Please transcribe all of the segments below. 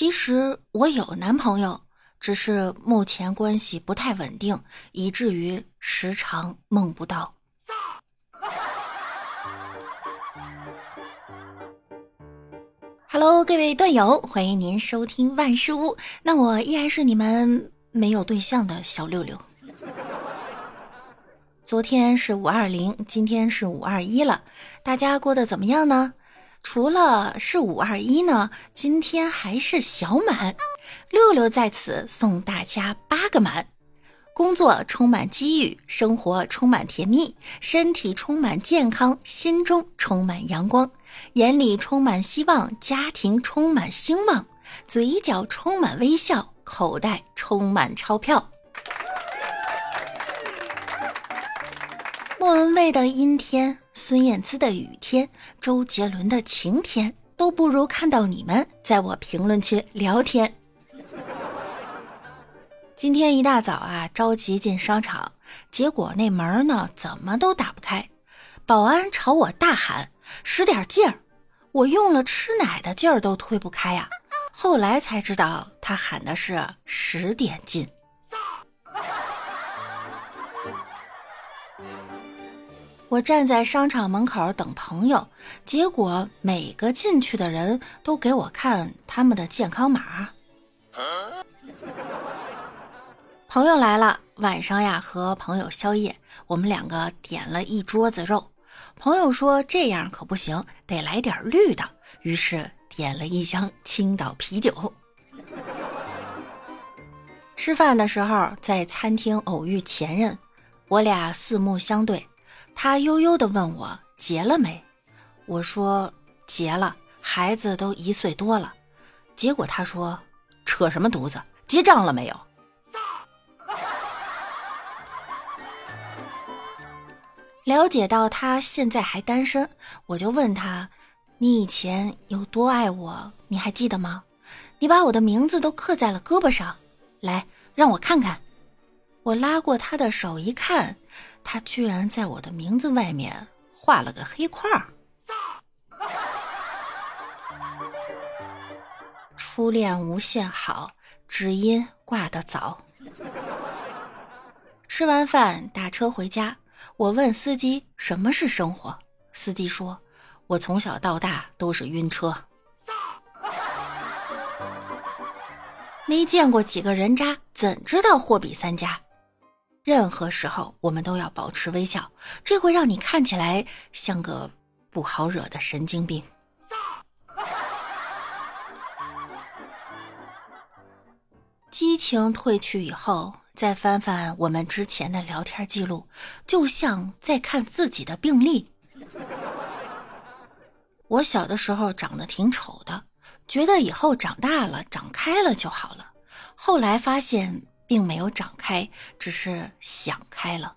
其实我有男朋友，只是目前关系不太稳定，以至于时常梦不到。Hello，各位段友，欢迎您收听万事屋。那我依然是你们没有对象的小六六。昨天是五二零，今天是五二一了，大家过得怎么样呢？除了是五二一呢，今天还是小满。六六在此送大家八个满：工作充满机遇，生活充满甜蜜，身体充满健康，心中充满阳光。眼里充满希望，家庭充满兴旺，嘴角充满微笑，口袋充满钞票。莫文蔚的阴天，孙燕姿的雨天，周杰伦的晴天，都不如看到你们在我评论区聊天。今天一大早啊，着急进商场，结果那门呢怎么都打不开，保安朝我大喊。使点劲儿，我用了吃奶的劲儿都推不开呀。后来才知道，他喊的是十点进。我站在商场门口等朋友，结果每个进去的人都给我看他们的健康码。朋友来了，晚上呀和朋友宵夜，我们两个点了一桌子肉。朋友说：“这样可不行，得来点绿的。”于是点了一箱青岛啤酒。吃饭的时候，在餐厅偶遇前任，我俩四目相对，他悠悠地问我结了没，我说结了，孩子都一岁多了。结果他说：“扯什么犊子，结账了没有？”了解到他现在还单身，我就问他：“你以前有多爱我？你还记得吗？你把我的名字都刻在了胳膊上，来让我看看。”我拉过他的手一看，他居然在我的名字外面画了个黑块儿。初恋无限好，只因挂得早。吃完饭打车回家。我问司机什么是生活，司机说：“我从小到大都是晕车，没见过几个人渣，怎知道货比三家？任何时候我们都要保持微笑，这会让你看起来像个不好惹的神经病。”激情褪去以后。再翻翻我们之前的聊天记录，就像在看自己的病历。我小的时候长得挺丑的，觉得以后长大了长开了就好了。后来发现并没有长开，只是想开了。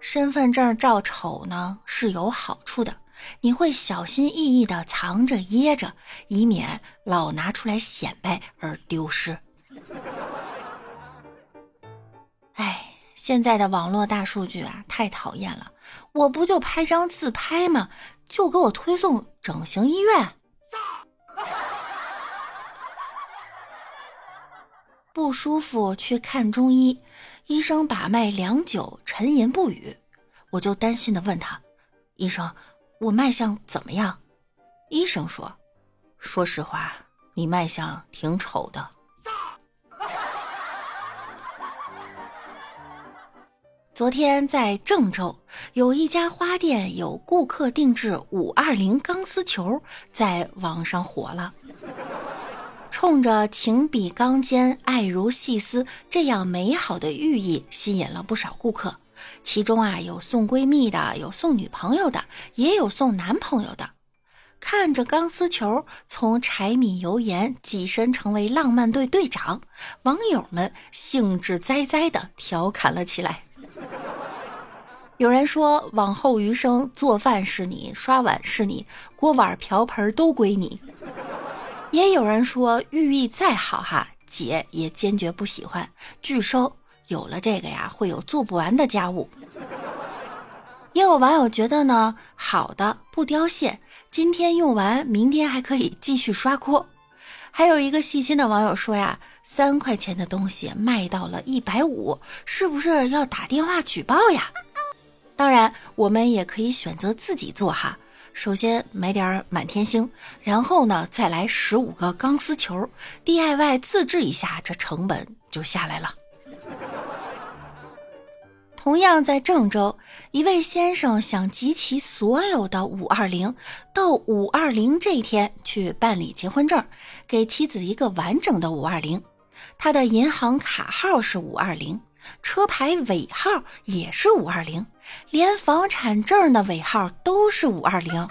身份证照丑呢是有好处的。你会小心翼翼的藏着掖着，以免老拿出来显摆而丢失。哎，现在的网络大数据啊，太讨厌了！我不就拍张自拍吗？就给我推送整形医院。不舒服去看中医，医生把脉良久，沉吟不语，我就担心的问他：“医生。”我脉象怎么样？医生说：“说实话，你脉象挺丑的。”昨天在郑州有一家花店，有顾客定制五二零钢丝球，在网上火了。冲着“情比钢坚，爱如细丝”这样美好的寓意，吸引了不少顾客。其中啊，有送闺蜜的，有送女朋友的，也有送男朋友的。看着钢丝球从柴米油盐跻身成为浪漫队队长，网友们兴致栽栽地调侃了起来。有人说：“往后余生，做饭是你，刷碗是你，锅碗瓢盆都归你。”也有人说：“寓意再好哈，姐也坚决不喜欢，拒收。”有了这个呀，会有做不完的家务。也有网友觉得呢，好的不凋谢，今天用完，明天还可以继续刷锅。还有一个细心的网友说呀，三块钱的东西卖到了一百五，是不是要打电话举报呀？当然，我们也可以选择自己做哈。首先买点满天星，然后呢再来十五个钢丝球，DIY 自制一下，这成本就下来了。同样在郑州，一位先生想集齐所有的五二零，到五二零这一天去办理结婚证，给妻子一个完整的五二零。他的银行卡号是五二零，车牌尾号也是五二零，连房产证的尾号都是五二零。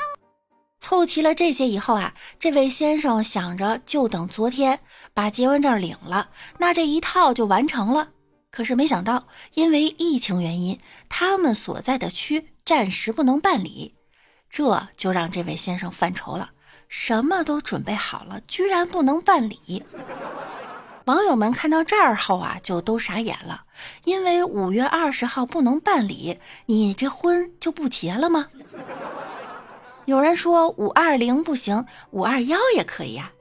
凑齐了这些以后啊，这位先生想着就等昨天把结婚证领了，那这一套就完成了。可是没想到，因为疫情原因，他们所在的区暂时不能办理，这就让这位先生犯愁了。什么都准备好了，居然不能办理。网友们看到这儿后啊，就都傻眼了，因为五月二十号不能办理，你这婚就不结了吗？有人说五二零不行，五二幺也可以呀。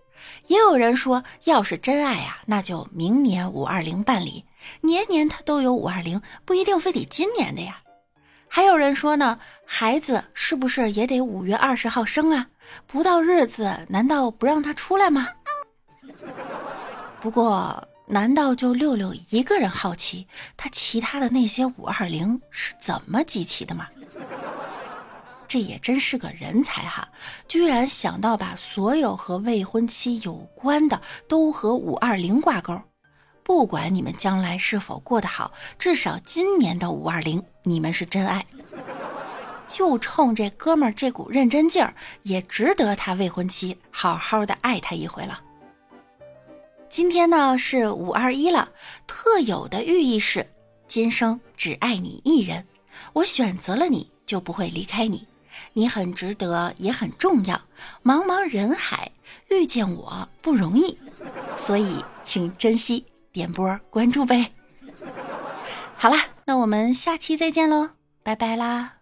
也有人说，要是真爱啊，那就明年五二零办理。年年他都有五二零，不一定非得今年的呀。还有人说呢，孩子是不是也得五月二十号生啊？不到日子，难道不让他出来吗？不过，难道就六六一个人好奇，他其他的那些五二零是怎么集齐的吗？这也真是个人才哈，居然想到把所有和未婚妻有关的都和五二零挂钩。不管你们将来是否过得好，至少今年的五二零，你们是真爱。就冲这哥们这股认真劲儿，也值得他未婚妻好好的爱他一回了。今天呢是五二一了，特有的寓意是：今生只爱你一人，我选择了你就不会离开你，你很值得，也很重要。茫茫人海，遇见我不容易，所以请珍惜。点播关注呗，好啦，那我们下期再见喽，拜拜啦。